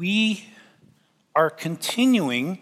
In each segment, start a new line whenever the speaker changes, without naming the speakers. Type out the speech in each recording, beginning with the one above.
we are continuing.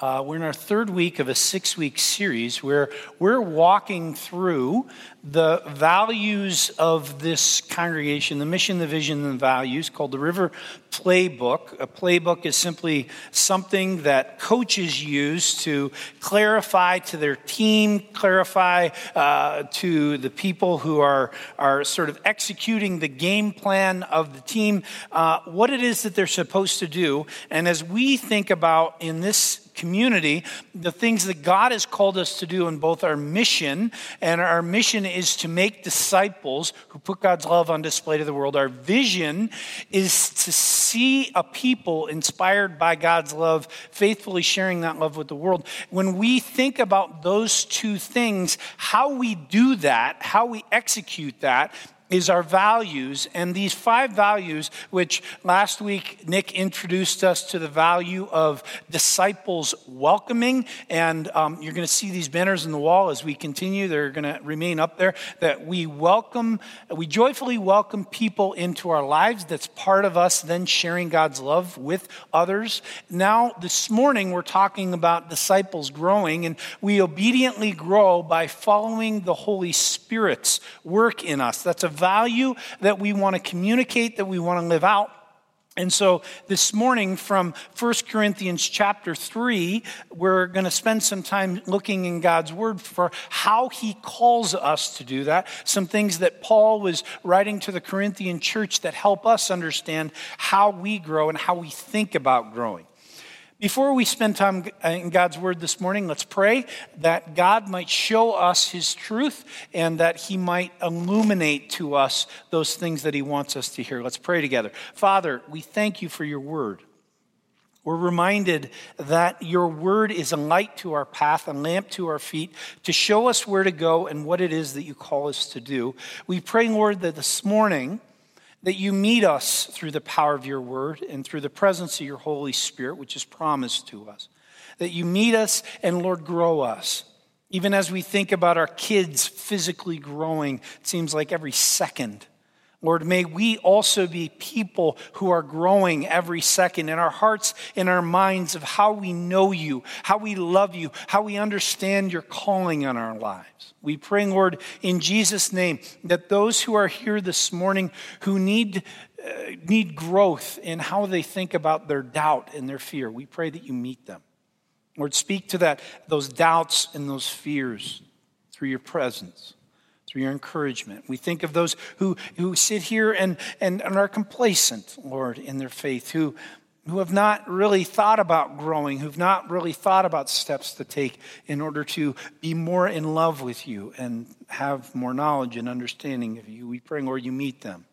Uh, we're in our third week of a six week series where we're walking through the values of this congregation, the mission, the vision, and the values called the River Playbook. A playbook is simply something that coaches use to clarify to their team, clarify uh, to the people who are, are sort of executing the game plan of the team, uh, what it is that they're supposed to do. And as we think about in this community, the things that God has called us to do in both our mission, and our mission is to make disciples who put God's love on display to the world. Our vision is to see a people inspired by God's love, faithfully sharing that love with the world. When we think about those two things, how we do that, how we execute that, is our values. And these five values, which last week Nick introduced us to the value of disciples welcoming. And um, you're going to see these banners in the wall as we continue. They're going to remain up there. That we welcome, we joyfully welcome people into our lives. That's part of us then sharing God's love with others. Now, this morning, we're talking about disciples growing, and we obediently grow by following the Holy Spirit's work in us. That's a value that we want to communicate, that we want to live out. And so this morning from 1 Corinthians chapter 3, we're going to spend some time looking in God's word for how he calls us to do that. Some things that Paul was writing to the Corinthian church that help us understand how we grow and how we think about growing. Before we spend time in God's Word this morning, let's pray that God might show us His truth and that He might illuminate to us those things that He wants us to hear. Let's pray together. Father, we thank you for your Word. We're reminded that your word is a light to our path, a lamp to our feet, to show us where to go and what it is that you call us to do. We pray, Lord, that this morning, that you meet us through the power of your word and through the presence of your Holy Spirit, which is promised to us. That you meet us and, Lord, grow us. Even as we think about our kids physically growing, it seems like every second Lord, may we also be people who are growing every second in our hearts, in our minds of how we know you, how we love you, how we understand your calling on our lives. We pray, Lord, in Jesus' name, that those who are here this morning who need, uh, need growth in how they think about their doubt and their fear, we pray that you meet them. Lord, speak to that, those doubts and those fears through your presence through your encouragement. We think of those who, who sit here and, and, and are complacent, Lord, in their faith, who, who have not really thought about growing, who've not really thought about steps to take in order to be more in love with you and have more knowledge and understanding of you. We pray, Lord, you meet them.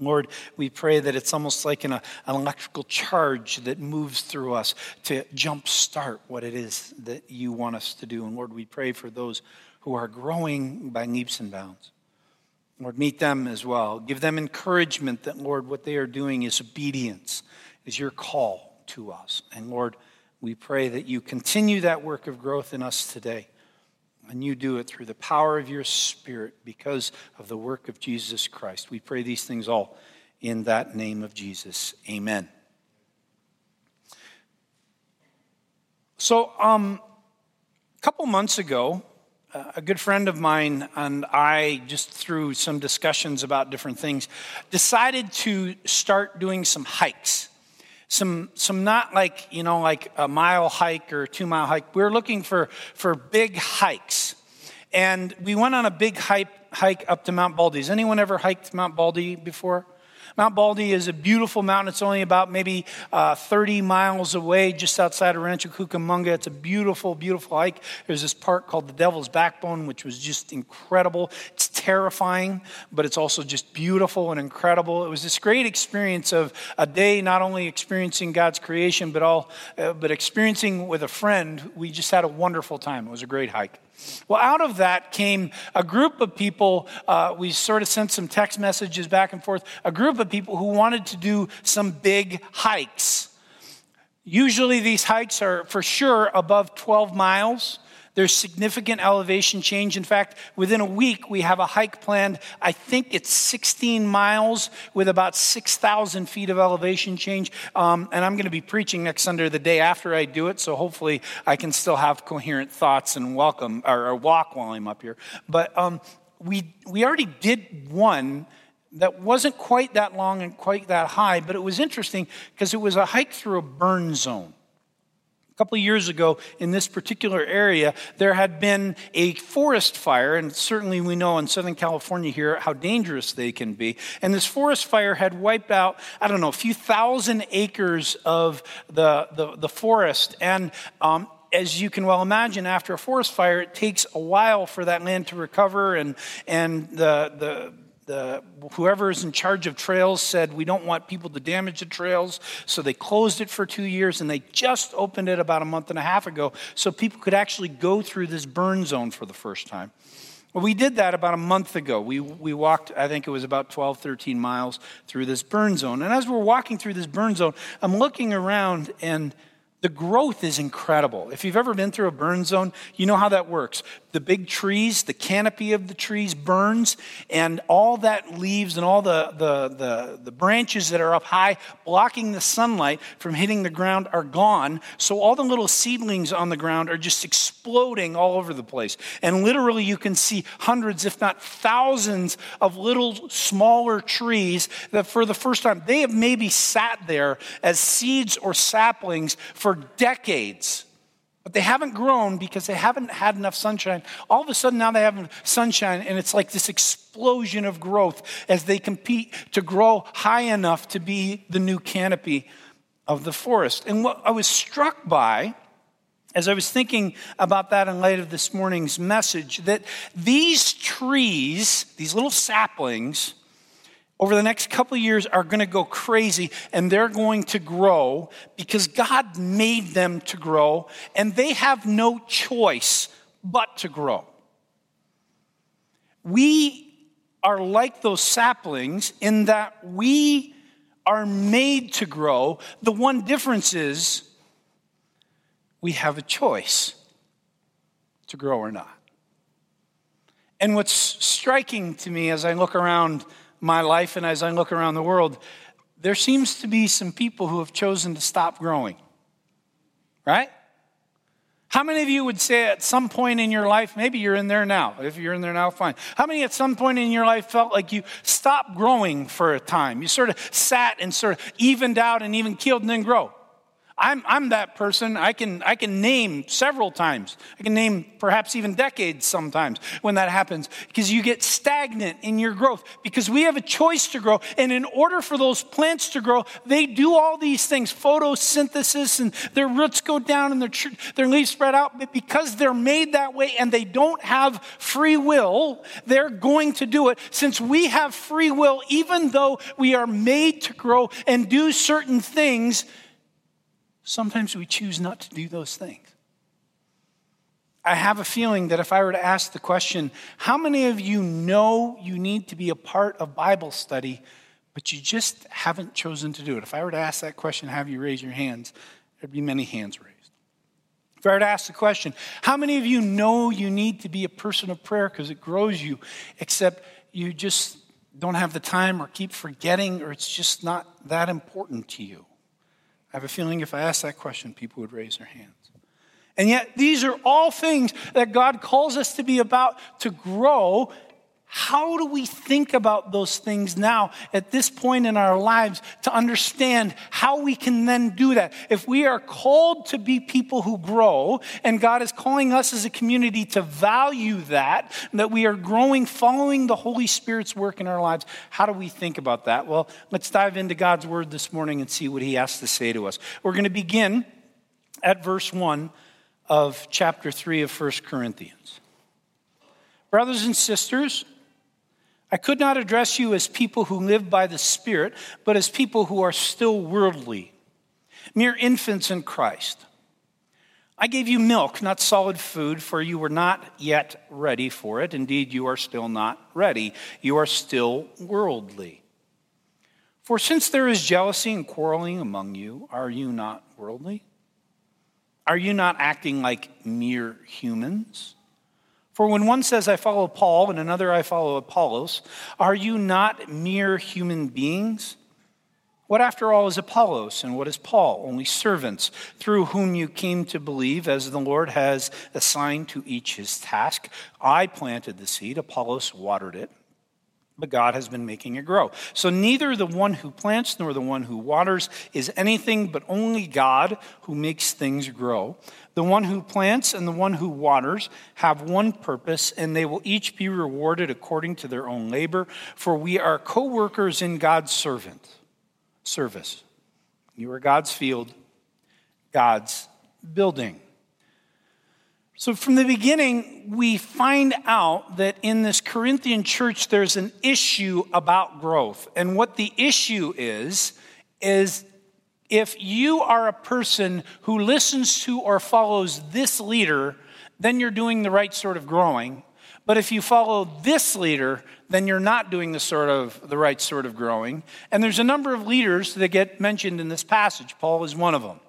Lord, we pray that it's almost like an, an electrical charge that moves through us to jumpstart what it is that you want us to do. And Lord, we pray for those who are growing by leaps and bounds. Lord, meet them as well. Give them encouragement that, Lord, what they are doing is obedience, is your call to us. And Lord, we pray that you continue that work of growth in us today. And you do it through the power of your Spirit because of the work of Jesus Christ. We pray these things all in that name of Jesus. Amen. So, um, a couple months ago, a good friend of mine and I, just through some discussions about different things, decided to start doing some hikes. Some, some not like, you know, like a mile hike or two mile hike. We are looking for, for big hikes. And we went on a big hike, hike up to Mount Baldy. Has anyone ever hiked Mount Baldy before? Mount Baldy is a beautiful mountain. It's only about maybe uh, 30 miles away, just outside of Rancho Cucamonga. It's a beautiful, beautiful hike. There's this park called the Devil's Backbone, which was just incredible. It's terrifying, but it's also just beautiful and incredible. It was this great experience of a day not only experiencing God's creation, but all, uh, but experiencing with a friend. We just had a wonderful time. It was a great hike. Well, out of that came a group of people. Uh, we sort of sent some text messages back and forth. A group of people who wanted to do some big hikes. Usually, these hikes are for sure above 12 miles. There's significant elevation change. In fact, within a week, we have a hike planned. I think it's 16 miles with about 6,000 feet of elevation change. Um, and I'm going to be preaching next Sunday, the day after I do it. So hopefully, I can still have coherent thoughts and welcome or, or walk while I'm up here. But um, we we already did one that wasn't quite that long and quite that high, but it was interesting because it was a hike through a burn zone. A couple of years ago, in this particular area, there had been a forest fire, and certainly we know in Southern California here how dangerous they can be. And this forest fire had wiped out, I don't know, a few thousand acres of the, the, the forest. And um, as you can well imagine, after a forest fire, it takes a while for that land to recover, and, and the, the the, whoever is in charge of trails said we don't want people to damage the trails. So they closed it for two years and they just opened it about a month and a half ago so people could actually go through this burn zone for the first time. Well we did that about a month ago. We, we walked i think it was about 12 13 miles through this burn zone. And as we're walking through this burn zone i'm looking around and the growth is incredible. If you've ever been through a burn zone, you know how that works. The big trees, the canopy of the trees burns, and all that leaves and all the, the, the, the, branches that are up high blocking the sunlight from hitting the ground are gone. So all the little seedlings on the ground are just exploding all over the place. And literally, you can see hundreds, if not thousands, of little smaller trees that for the first time, they have maybe sat there as seeds or saplings for decades. But they haven't grown because they haven't had enough sunshine. All of a sudden, now they have sunshine, and it's like this explosion of growth as they compete to grow high enough to be the new canopy of the forest. And what I was struck by as I was thinking about that in light of this morning's message, that these trees, these little saplings, over the next couple years are going to go crazy and they're going to grow because God made them to grow and they have no choice but to grow. We are like those saplings in that we are made to grow. The one difference is we have a choice to grow or not. And what's striking to me as I look around my life and as I look around the world, there seems to be some people who have chosen to stop growing. Right? How many of you would say at some point in your life, maybe you're in there now. If you're in there now, fine. How many at some point in your life felt like you stopped growing for a time? You sort of sat and sort of evened out and even keeled and then grow. I'm, I'm that person. I can, I can name several times. I can name perhaps even decades sometimes when that happens because you get stagnant in your growth because we have a choice to grow. And in order for those plants to grow, they do all these things photosynthesis and their roots go down and their, their leaves spread out. But because they're made that way and they don't have free will, they're going to do it. Since we have free will, even though we are made to grow and do certain things, sometimes we choose not to do those things. I have a feeling that if I were to ask the question, how many of you know you need to be a part of Bible study, but you just haven't chosen to do it? If I were to ask that question, have you raise your hands? There'd be many hands raised. If I were to ask the question, how many of you know you need to be a person of prayer because it grows you, except you just don't have the time or keep forgetting or it's just not that important to you? I have a feeling if I asked that question, people would raise their hands. And yet, these are all things that God calls us to be about to grow. How do we think about those things now at this point in our lives to understand how we can then do that? If we are called to be people who grow, and God is calling us as a community to value that, that we are growing following the Holy Spirit's work in our lives, how do we think about that? Well, let's dive into God's word this morning and see what He has to say to us. We're going to begin at verse 1 of chapter 3 of 1 Corinthians. Brothers and sisters, I could not address you as people who live by the Spirit, but as people who are still worldly, mere infants in Christ. I gave you milk, not solid food, for you were not yet ready for it. Indeed, you are still not ready. You are still worldly. For since there is jealousy and quarreling among you, are you not worldly? Are you not acting like mere humans? For when one says, I follow Paul, and another, I follow Apollos, are you not mere human beings? What, after all, is Apollos and what is Paul? Only servants through whom you came to believe, as the Lord has assigned to each his task. I planted the seed, Apollos watered it but God has been making it grow. So neither the one who plants nor the one who waters is anything, but only God who makes things grow. The one who plants and the one who waters have one purpose, and they will each be rewarded according to their own labor, for we are co workers in God's servant service. You are God's field, God's building. So, from the beginning, we find out that in this Corinthian church, there's an issue about growth. And what the issue is, is if you are a person who listens to or follows this leader, then you're doing the right sort of growing. But if you follow this leader, then you're not doing the sort of the right sort of growing. And there's a number of leaders that get mentioned in this passage. Paul is one of them.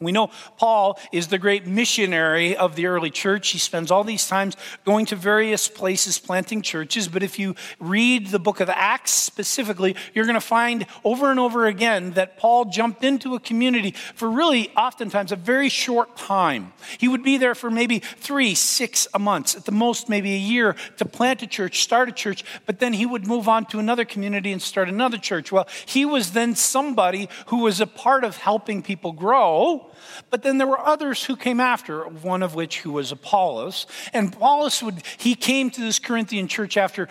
We know Paul is the great missionary of the early church. He spends all these times going to various places planting churches. But if you read the book of Acts specifically, you're going to find over and over again that Paul jumped into a community for really oftentimes a very short time. He would be there for maybe three, six a month, at the most maybe a year to plant a church, start a church, but then he would move on to another community and start another church. Well, he was then somebody who was a part of helping people grow but then there were others who came after, one of which who was Apollos. And Apollos would, he came to this Corinthian church after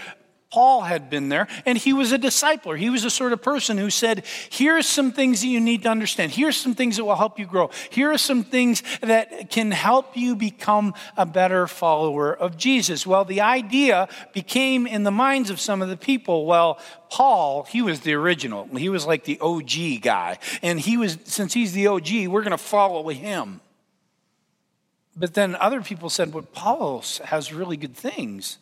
Paul had been there, and he was a discipler. He was the sort of person who said, Here's some things that you need to understand. Here's some things that will help you grow. Here are some things that can help you become a better follower of Jesus. Well, the idea became in the minds of some of the people, well, Paul, he was the original. He was like the OG guy. And he was, since he's the OG, we're going to follow him. But then other people said, well, Paul has really good things.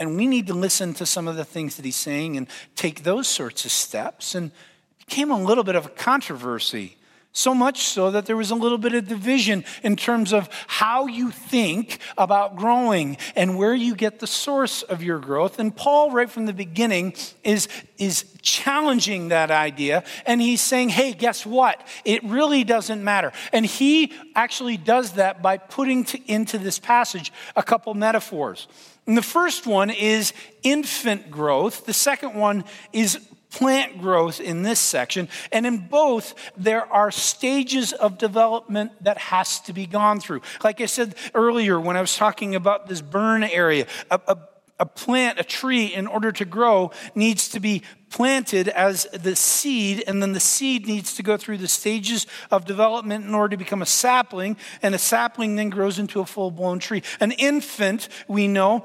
And we need to listen to some of the things that he's saying and take those sorts of steps. And it became a little bit of a controversy. So much so that there was a little bit of division in terms of how you think about growing and where you get the source of your growth. And Paul, right from the beginning, is, is challenging that idea. And he's saying, hey, guess what? It really doesn't matter. And he actually does that by putting to, into this passage a couple metaphors. And the first one is infant growth, the second one is plant growth in this section. And in both, there are stages of development that has to be gone through. Like I said earlier when I was talking about this burn area, a, a, a plant, a tree, in order to grow, needs to be planted as the seed, and then the seed needs to go through the stages of development in order to become a sapling, and a sapling then grows into a full blown tree. An infant, we know,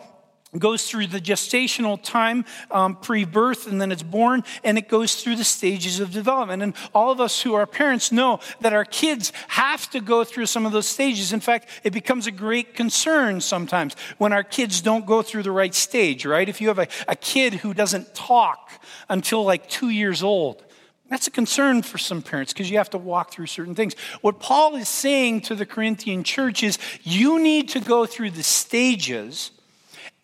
goes through the gestational time um, pre-birth and then it's born and it goes through the stages of development. And all of us who are parents know that our kids have to go through some of those stages. In fact it becomes a great concern sometimes when our kids don't go through the right stage right? If you have a, a kid who doesn't talk until like two years old that's a concern for some parents because you have to walk through certain things. What Paul is saying to the Corinthian church is you need to go through the stages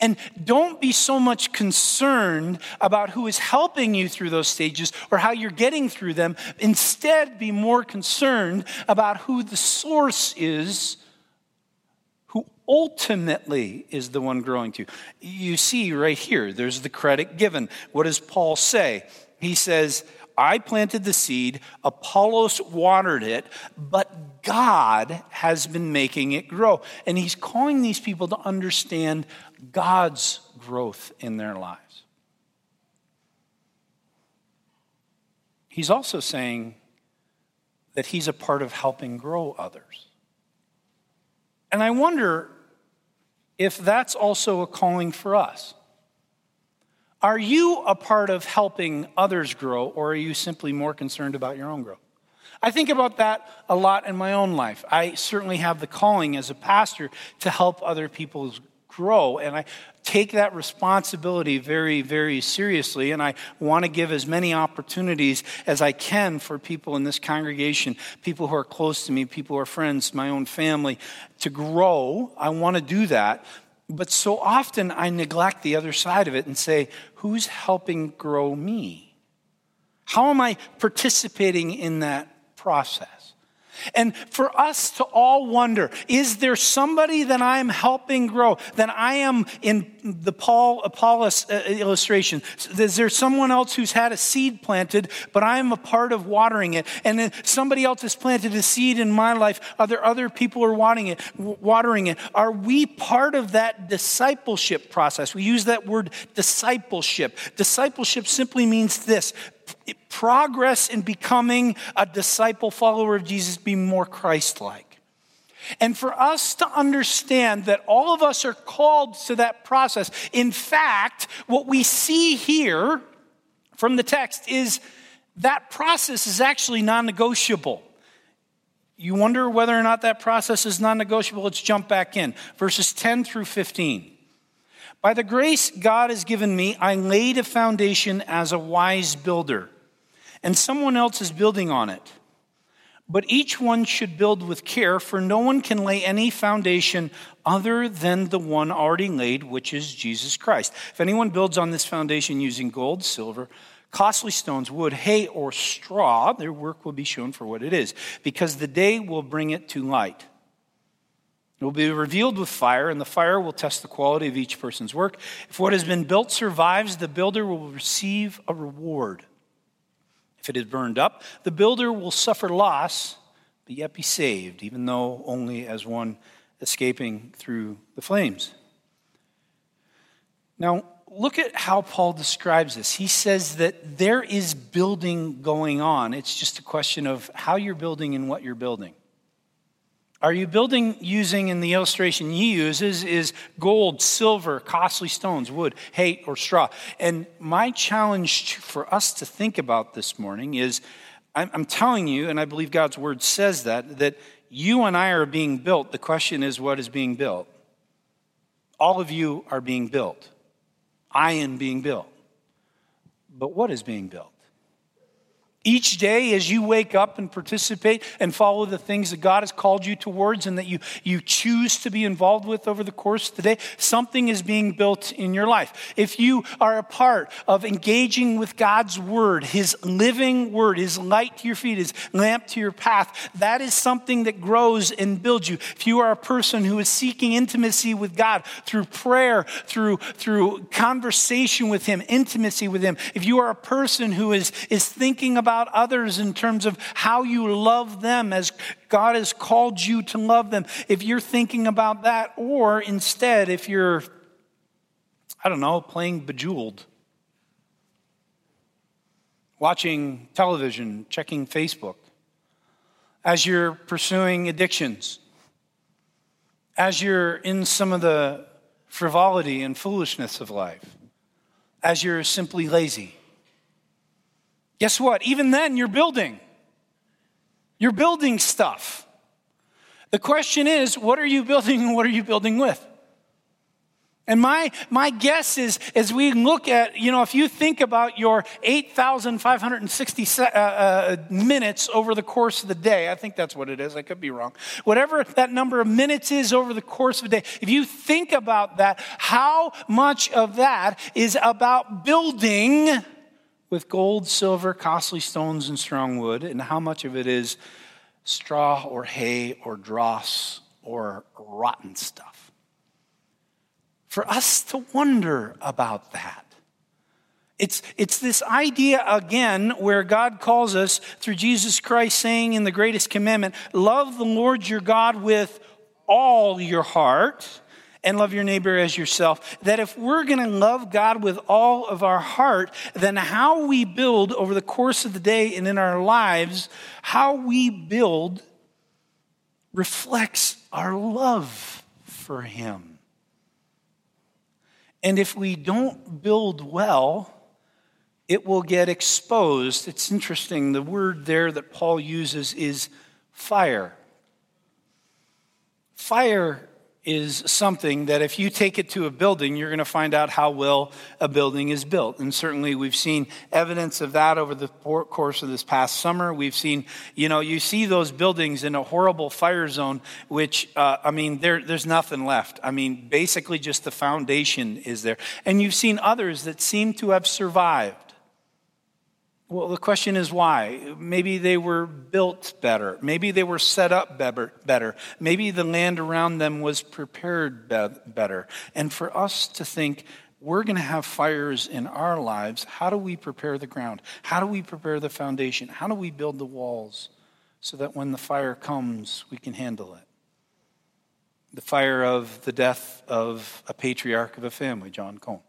and don't be so much concerned about who is helping you through those stages or how you're getting through them. Instead, be more concerned about who the source is, who ultimately is the one growing to. You see right here, there's the credit given. What does Paul say? He says, I planted the seed, Apollos watered it, but God has been making it grow. And he's calling these people to understand God's growth in their lives. He's also saying that he's a part of helping grow others. And I wonder if that's also a calling for us. Are you a part of helping others grow, or are you simply more concerned about your own growth? I think about that a lot in my own life. I certainly have the calling as a pastor to help other people grow. And I take that responsibility very, very seriously. And I want to give as many opportunities as I can for people in this congregation, people who are close to me, people who are friends, my own family, to grow. I want to do that. But so often I neglect the other side of it and say, who's helping grow me? How am I participating in that process? And for us to all wonder, is there somebody that I'm helping grow, that I am in the Paul Apollos uh, illustration? Is there someone else who's had a seed planted, but I'm a part of watering it? And then somebody else has planted a seed in my life. Are there other people who are watering it? Watering it? Are we part of that discipleship process? We use that word discipleship. Discipleship simply means this progress in becoming a disciple follower of Jesus, be more Christ like. And for us to understand that all of us are called to that process. In fact, what we see here from the text is that process is actually non negotiable. You wonder whether or not that process is non negotiable? Let's jump back in. Verses 10 through 15. By the grace God has given me, I laid a foundation as a wise builder and someone else is building on it. But each one should build with care, for no one can lay any foundation other than the one already laid, which is Jesus Christ. If anyone builds on this foundation using gold, silver, costly stones, wood, hay, or straw, their work will be shown for what it is, because the day will bring it to light. It will be revealed with fire, and the fire will test the quality of each person's work. If what has been built survives, the builder will receive a reward. If it is burned up, the builder will suffer loss, but yet be saved, even though only as one escaping through the flames. Now, look at how Paul describes this. He says that there is building going on. It's just a question of how you're building and what you're building. Are you building using, in the illustration he uses, is gold, silver, costly stones, wood, hay, or straw? And my challenge for us to think about this morning is I'm telling you, and I believe God's word says that, that you and I are being built. The question is, what is being built? All of you are being built. I am being built. But what is being built? Each day, as you wake up and participate and follow the things that God has called you towards and that you, you choose to be involved with over the course of the day, something is being built in your life. If you are a part of engaging with God's Word, His living Word, His light to your feet, His lamp to your path, that is something that grows and builds you. If you are a person who is seeking intimacy with God through prayer, through, through conversation with Him, intimacy with Him, if you are a person who is, is thinking about about others in terms of how you love them as God has called you to love them. If you're thinking about that, or instead, if you're, I don't know, playing Bejeweled, watching television, checking Facebook, as you're pursuing addictions, as you're in some of the frivolity and foolishness of life, as you're simply lazy Guess what? Even then, you're building. You're building stuff. The question is, what are you building and what are you building with? And my, my guess is, as we look at, you know, if you think about your 8,560 uh, uh, minutes over the course of the day, I think that's what it is, I could be wrong. Whatever that number of minutes is over the course of a day, if you think about that, how much of that is about building with gold, silver, costly stones, and strong wood, and how much of it is straw or hay or dross or rotten stuff. For us to wonder about that. It's, it's this idea again where God calls us through Jesus Christ saying in the greatest commandment, love the Lord your God with all your heart and love your neighbor as yourself. That if we're going to love God with all of our heart, then how we build over the course of the day and in our lives, how we build reflects our love for Him. And if we don't build well, it will get exposed. It's interesting, the word there that Paul uses is fire. Fire is something that if you take it to a building, you're going to find out how well a building is built. And certainly we've seen evidence of that over the course of this past summer. We've seen, you know, you see those buildings in a horrible fire zone, which, uh, I mean, there, there's nothing left. I mean, basically just the foundation is there. And you've seen others that seem to have survived. Well, the question is why? Maybe they were built better. Maybe they were set up better. Maybe the land around them was prepared better. And for us to think, we're going to have fires in our lives, how do we prepare the ground? How do we prepare the foundation? How do we build the walls so that when the fire comes, we can handle it? The fire of the death of a patriarch of a family, John Cone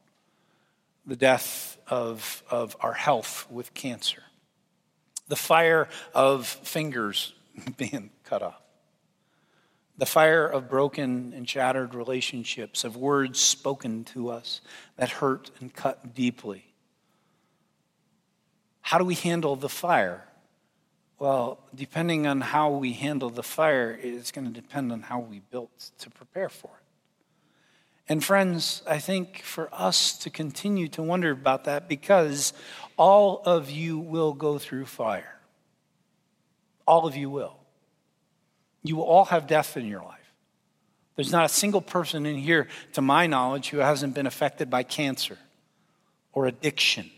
the death of, of our health with cancer, the fire of fingers being cut off, the fire of broken and shattered relationships, of words spoken to us that hurt and cut deeply. How do we handle the fire? Well, depending on how we handle the fire, it's going to depend on how we built to prepare for it. And friends, I think for us to continue to wonder about that because all of you will go through fire. All of you will. You will all have death in your life. There's not a single person in here, to my knowledge, who hasn't been affected by cancer or addiction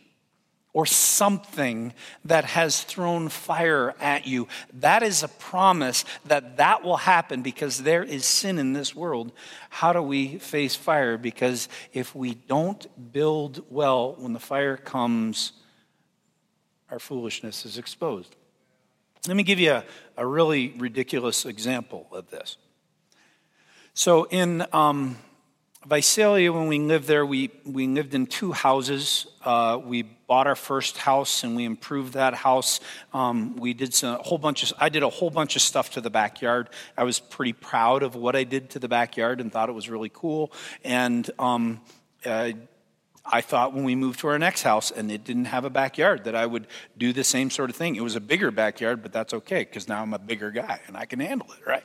or something that has thrown fire at you. That is a promise that that will happen because there is sin in this world. How do we face fire? Because if we don't build well when the fire comes, our foolishness is exposed. Let me give you a, a really ridiculous example of this. So in um, Visalia, when we lived there, we, we lived in two houses. Uh, we bought our first house and we improved that house. Um, we did some, a whole bunch of, I did a whole bunch of stuff to the backyard. I was pretty proud of what I did to the backyard and thought it was really cool. And um, uh, I thought when we moved to our next house and it didn't have a backyard that I would do the same sort of thing. It was a bigger backyard, but that's okay because now I'm a bigger guy and I can handle it, right?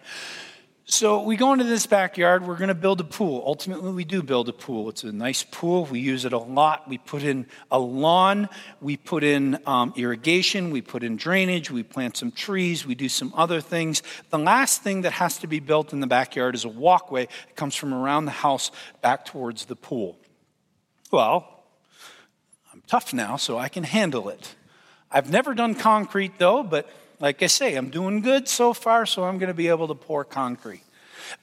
So we go into this backyard. We're going to build a pool. Ultimately, we do build a pool. It's a nice pool. We use it a lot. We put in a lawn. We put in um, irrigation. We put in drainage. We plant some trees. We do some other things. The last thing that has to be built in the backyard is a walkway It comes from around the house back towards the pool. Well, I'm tough now, so I can handle it. I've never done concrete though, but like I say, I'm doing good so far, so I'm going to be able to pour concrete.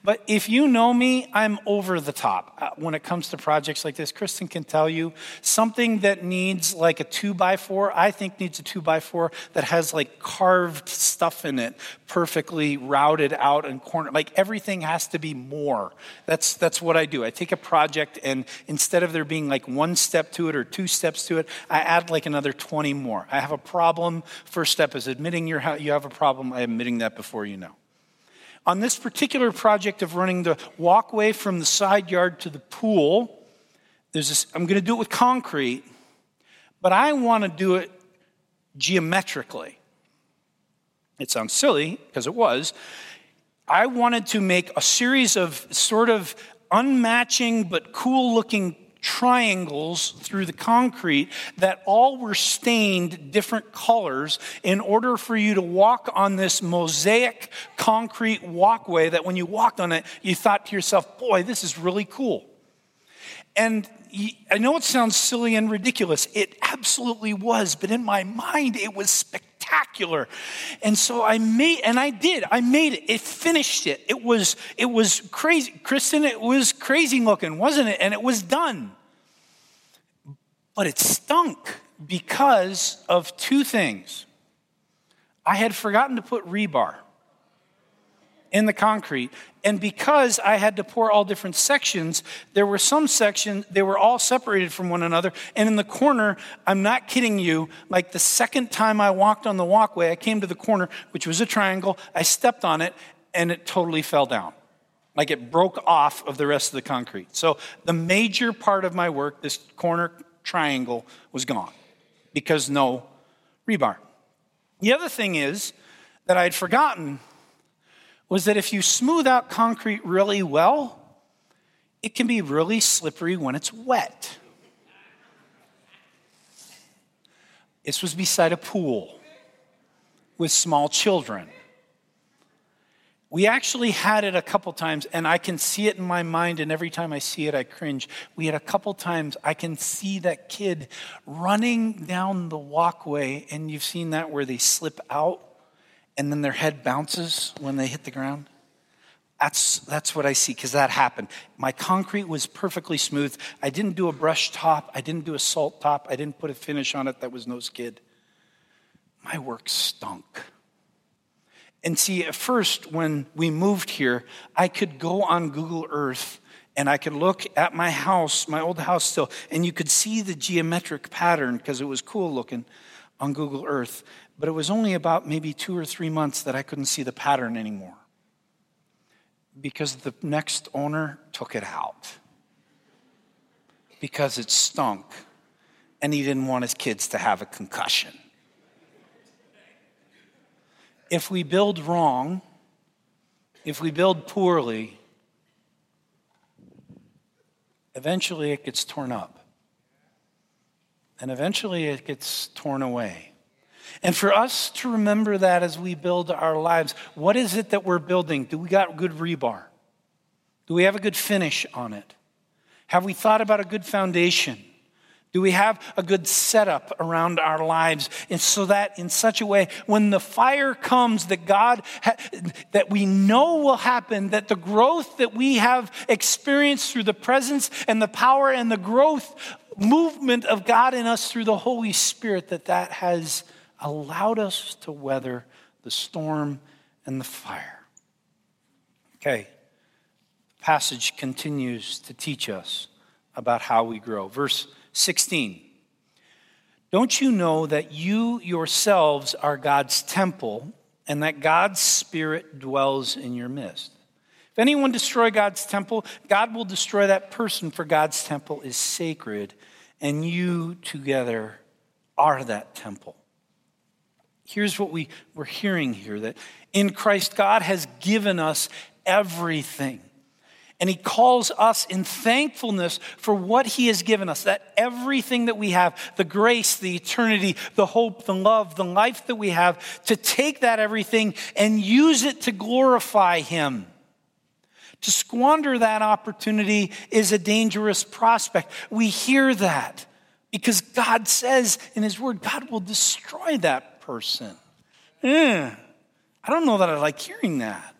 But if you know me, I'm over the top uh, when it comes to projects like this. Kristen can tell you something that needs like a two by four, I think needs a two by four that has like carved stuff in it, perfectly routed out and cornered. Like everything has to be more. That's, that's what I do. I take a project and instead of there being like one step to it or two steps to it, I add like another 20 more. I have a problem. First step is admitting you have a problem. I'm admitting that before you know. On this particular project of running the walkway from the side yard to the pool, there's this, I'm going to do it with concrete, but I want to do it geometrically. It sounds silly because it was. I wanted to make a series of sort of unmatching but cool looking triangles through the concrete that all were stained different colors in order for you to walk on this mosaic concrete walkway that when you walked on it, you thought to yourself, boy, this is really cool. And I know it sounds silly and ridiculous. It absolutely was, but in my mind, it was spectacular. And so I made, and I did. I made it. It finished it. It was, it was crazy. Kristen, it was crazy looking, wasn't it? And it was done. But it stunk because of two things. I had forgotten to put rebar in the concrete. And because I had to pour all different sections, there were some sections, they were all separated from one another. And in the corner, I'm not kidding you, like the second time I walked on the walkway, I came to the corner, which was a triangle, I stepped on it, and it totally fell down. Like it broke off of the rest of the concrete. So the major part of my work, this corner triangle was gone because no rebar. The other thing is that I had forgotten was that if you smooth out concrete really well, it can be really slippery when it's wet. This was beside a pool with small children. We actually had it a couple times, and I can see it in my mind, and every time I see it, I cringe. We had a couple times, I can see that kid running down the walkway, and you've seen that where they slip out and then their head bounces when they hit the ground. That's, that's what I see because that happened. My concrete was perfectly smooth. I didn't do a brush top. I didn't do a salt top. I didn't put a finish on it that was no skid. My work stunk. And see, at first, when we moved here, I could go on Google Earth and I could look at my house, my old house still, and you could see the geometric pattern because it was cool looking on Google Earth. But it was only about maybe two or three months that I couldn't see the pattern anymore because the next owner took it out because it stunk and he didn't want his kids to have a concussion. If we build wrong, if we build poorly, eventually it gets torn up. And eventually it gets torn away. And for us to remember that as we build our lives, what is it that we're building? Do we got good rebar? Do we have a good finish on it? Have we thought about a good foundation? Do we have a good setup around our lives? And so that in such a way, when the fire comes that God, ha- that we know will happen, that the growth that we have experienced through the presence and the power and the growth movement of God in us through the Holy Spirit, that that has allowed us to weather the storm and the fire. Okay, the passage continues to teach us about how we grow. Verse 16. Don't you know that you yourselves are God's temple and that God's Spirit dwells in your midst? If anyone destroy God's temple, God will destroy that person, for God's temple is sacred, and you together are that temple here's what we, we're hearing here that in Christ, God has given us everything. And He calls us in thankfulness for what He has given us that everything that we have, the grace, the eternity, the hope, the love, the life that we have, to take that everything and use it to glorify Him. To squander that opportunity is a dangerous prospect. We hear that because God says in His Word, God will destroy that person. I don't know that I like hearing that.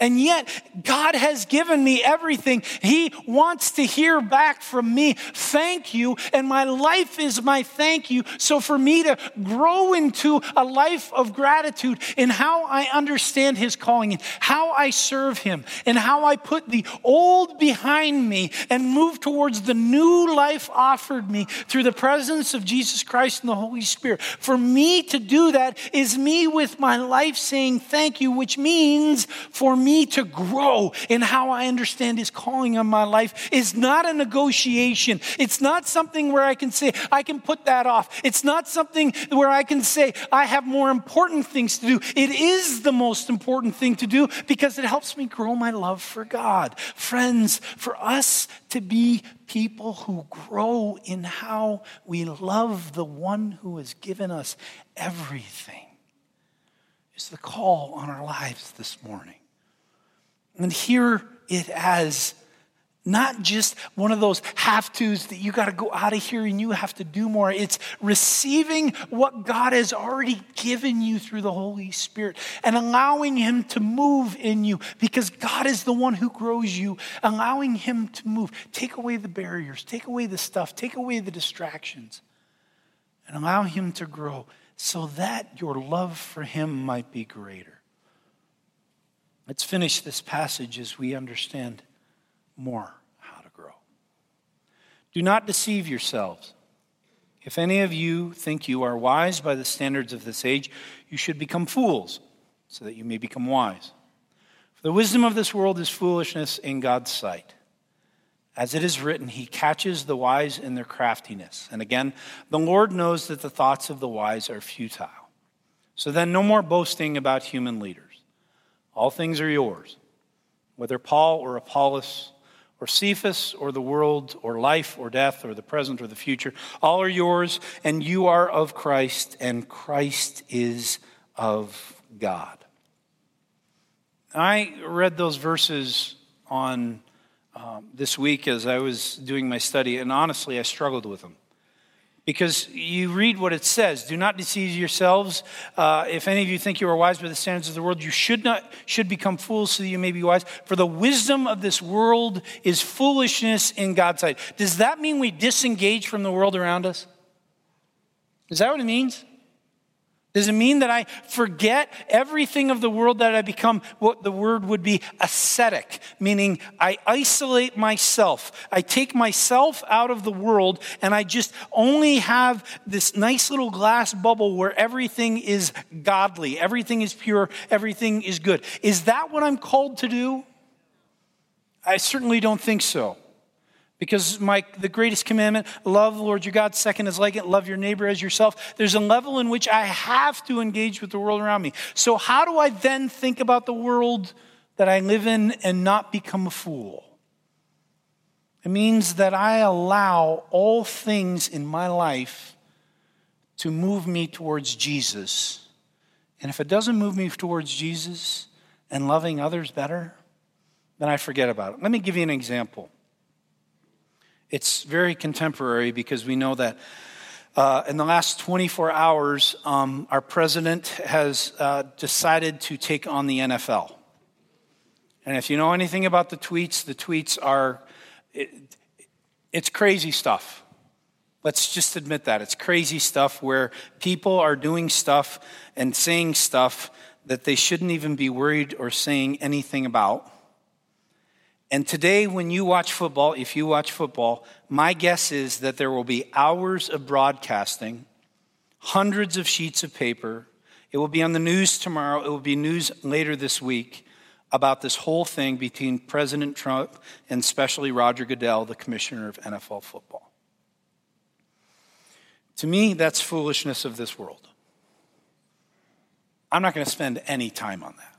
And yet, God has given me everything. He wants to hear back from me, thank you. And my life is my thank you. So, for me to grow into a life of gratitude in how I understand His calling and how I serve Him and how I put the old behind me and move towards the new life offered me through the presence of Jesus Christ and the Holy Spirit. For me to do that is me with my life saying thank you, which means for me me to grow in how I understand His calling on my life is not a negotiation. It's not something where I can say, I can put that off. It's not something where I can say, I have more important things to do. It is the most important thing to do because it helps me grow my love for God. Friends, for us to be people who grow in how we love the one who has given us everything is the call on our lives this morning. And hear it as not just one of those have tos that you got to go out of here and you have to do more. It's receiving what God has already given you through the Holy Spirit and allowing Him to move in you because God is the one who grows you, allowing Him to move. Take away the barriers, take away the stuff, take away the distractions, and allow Him to grow so that your love for Him might be greater. Let's finish this passage as we understand more how to grow. Do not deceive yourselves. If any of you think you are wise by the standards of this age, you should become fools, so that you may become wise. For the wisdom of this world is foolishness in God's sight. As it is written, He catches the wise in their craftiness. And again, the Lord knows that the thoughts of the wise are futile. So then, no more boasting about human leaders. All things are yours. Whether Paul or Apollos or Cephas or the world or life or death or the present or the future, all are yours, and you are of Christ, and Christ is of God. I read those verses on um, this week as I was doing my study, and honestly, I struggled with them. Because you read what it says do not deceive yourselves. Uh, if any of you think you are wise by the standards of the world, you should not should become fools so that you may be wise. For the wisdom of this world is foolishness in God's sight. Does that mean we disengage from the world around us? Is that what it means? Does it mean that I forget everything of the world that I become what the word would be ascetic, meaning I isolate myself. I take myself out of the world and I just only have this nice little glass bubble where everything is godly, everything is pure, everything is good. Is that what I'm called to do? I certainly don't think so. Because my the greatest commandment, love Lord your God, second is like it, love your neighbor as yourself. There's a level in which I have to engage with the world around me. So how do I then think about the world that I live in and not become a fool? It means that I allow all things in my life to move me towards Jesus. And if it doesn't move me towards Jesus and loving others better, then I forget about it. Let me give you an example. It's very contemporary because we know that uh, in the last 24 hours, um, our president has uh, decided to take on the NFL. And if you know anything about the tweets, the tweets are, it, it's crazy stuff. Let's just admit that. It's crazy stuff where people are doing stuff and saying stuff that they shouldn't even be worried or saying anything about. And today, when you watch football, if you watch football, my guess is that there will be hours of broadcasting, hundreds of sheets of paper. It will be on the news tomorrow, it will be news later this week about this whole thing between President Trump and especially Roger Goodell, the commissioner of NFL football. To me, that's foolishness of this world. I'm not going to spend any time on that.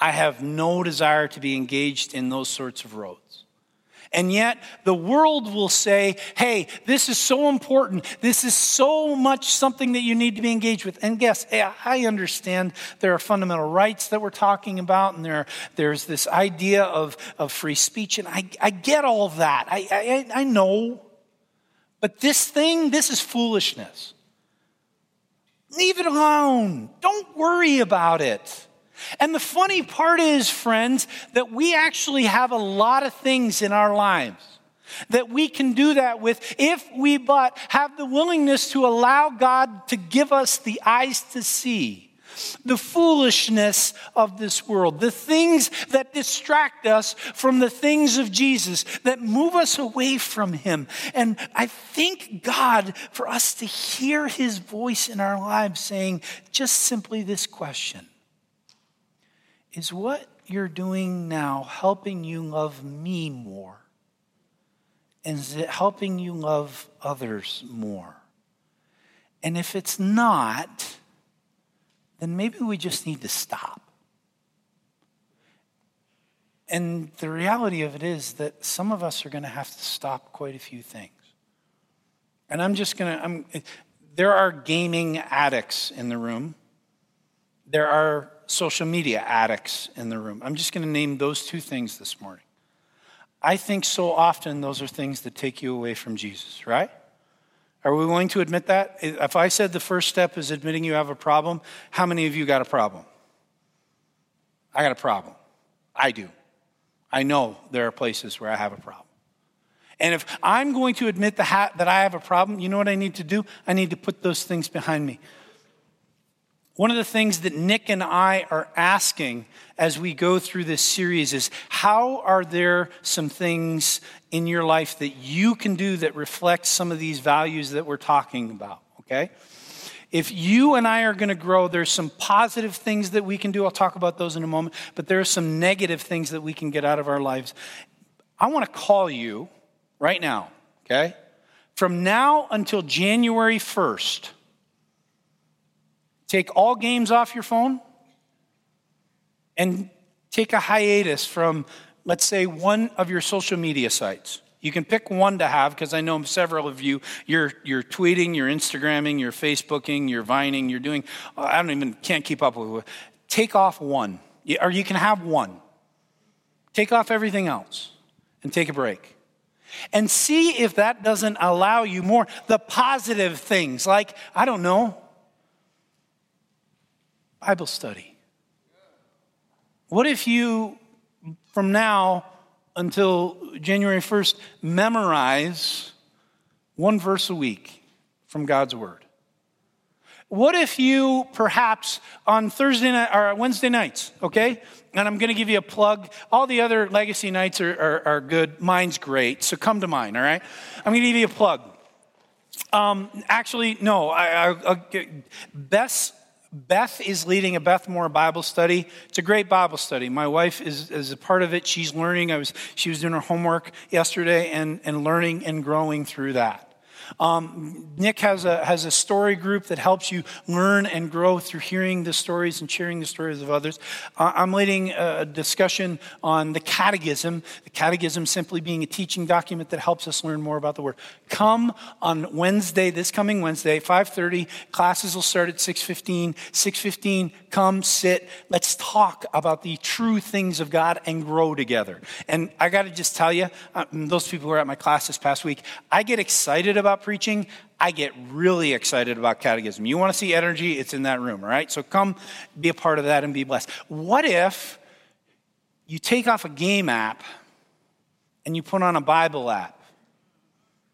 I have no desire to be engaged in those sorts of roads. And yet, the world will say, hey, this is so important. This is so much something that you need to be engaged with. And yes, I understand there are fundamental rights that we're talking about, and there, there's this idea of, of free speech, and I, I get all of that. I, I, I know. But this thing, this is foolishness. Leave it alone. Don't worry about it. And the funny part is, friends, that we actually have a lot of things in our lives that we can do that with if we but have the willingness to allow God to give us the eyes to see the foolishness of this world, the things that distract us from the things of Jesus, that move us away from Him. And I thank God for us to hear His voice in our lives saying just simply this question is what you're doing now helping you love me more? And is it helping you love others more? And if it's not, then maybe we just need to stop. And the reality of it is that some of us are going to have to stop quite a few things. And I'm just going to, I'm, there are gaming addicts in the room. There are social media addicts in the room. I'm just going to name those two things this morning. I think so often those are things that take you away from Jesus, right? Are we willing to admit that? If I said the first step is admitting you have a problem, how many of you got a problem? I got a problem. I do. I know there are places where I have a problem. And if I'm going to admit that I have a problem, you know what I need to do? I need to put those things behind me. One of the things that Nick and I are asking as we go through this series is how are there some things in your life that you can do that reflect some of these values that we're talking about, okay? If you and I are going to grow, there's some positive things that we can do. I'll talk about those in a moment, but there are some negative things that we can get out of our lives. I want to call you right now, okay? From now until January 1st, Take all games off your phone and take a hiatus from, let's say, one of your social media sites. You can pick one to have because I know several of you, you're, you're tweeting, you're Instagramming, you're Facebooking, you're Vining, you're doing, I don't even, can't keep up with it. Take off one, or you can have one. Take off everything else and take a break. And see if that doesn't allow you more the positive things, like, I don't know, Bible study. What if you, from now, until January 1st, memorize one verse a week from God's Word? What if you perhaps on Thursday night or Wednesday nights, okay? And I'm going to give you a plug. All the other legacy nights are, are, are good. Mine's great, so come to mine, all right? I'm going to give you a plug. Um, actually, no. I, I, I, Beth's Beth is leading a Beth Moore Bible study. It's a great Bible study. My wife is, is a part of it. She's learning. I was, she was doing her homework yesterday and, and learning and growing through that. Um, Nick has a, has a story group that helps you learn and grow through hearing the stories and sharing the stories of others. Uh, I'm leading a discussion on the catechism, the catechism simply being a teaching document that helps us learn more about the Word. Come on Wednesday, this coming Wednesday, 5.30. Classes will start at 6.15. 6.15, come, sit. Let's talk about the true things of God and grow together. And I got to just tell you, uh, those people who were at my class this past week, I get excited about about preaching, I get really excited about catechism. You want to see energy? It's in that room, all right? So come be a part of that and be blessed. What if you take off a game app and you put on a Bible app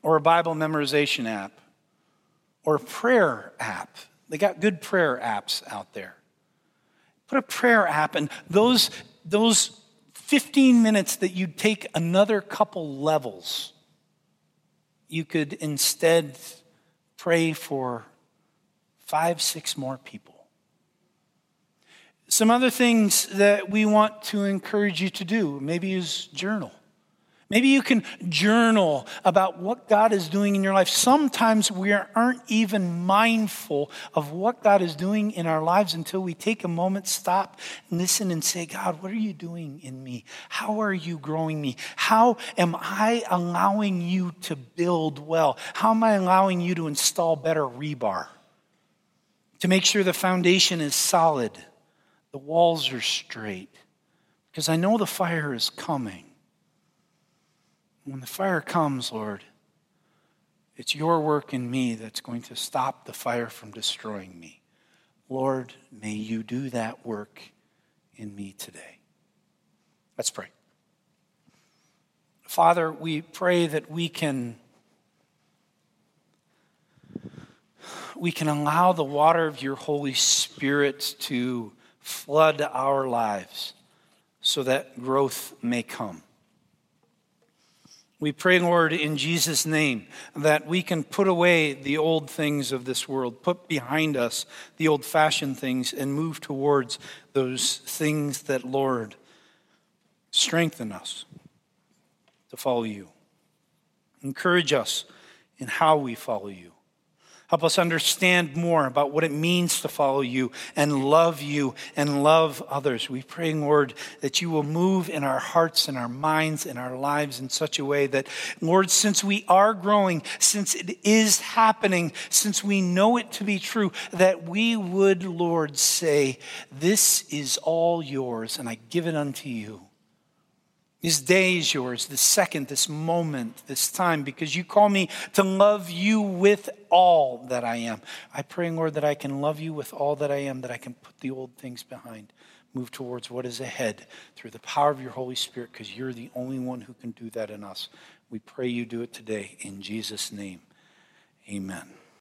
or a Bible memorization app or a prayer app? They got good prayer apps out there. Put a prayer app and those those 15 minutes that you take another couple levels you could instead pray for five, six more people. Some other things that we want to encourage you to do maybe is journal. Maybe you can journal about what God is doing in your life. Sometimes we aren't even mindful of what God is doing in our lives until we take a moment, stop, listen, and say, God, what are you doing in me? How are you growing me? How am I allowing you to build well? How am I allowing you to install better rebar? To make sure the foundation is solid, the walls are straight. Because I know the fire is coming. When the fire comes, Lord, it's your work in me that's going to stop the fire from destroying me. Lord, may you do that work in me today. Let's pray. Father, we pray that we can we can allow the water of your Holy Spirit to flood our lives so that growth may come. We pray, Lord, in Jesus' name, that we can put away the old things of this world, put behind us the old fashioned things, and move towards those things that, Lord, strengthen us to follow you. Encourage us in how we follow you. Help us understand more about what it means to follow you and love you and love others. We pray, Lord, that you will move in our hearts and our minds and our lives in such a way that, Lord, since we are growing, since it is happening, since we know it to be true, that we would, Lord, say, This is all yours, and I give it unto you. This day is yours, this second, this moment, this time, because you call me to love you with all that I am. I pray, Lord, that I can love you with all that I am, that I can put the old things behind, move towards what is ahead through the power of your Holy Spirit, because you're the only one who can do that in us. We pray you do it today. In Jesus' name, amen.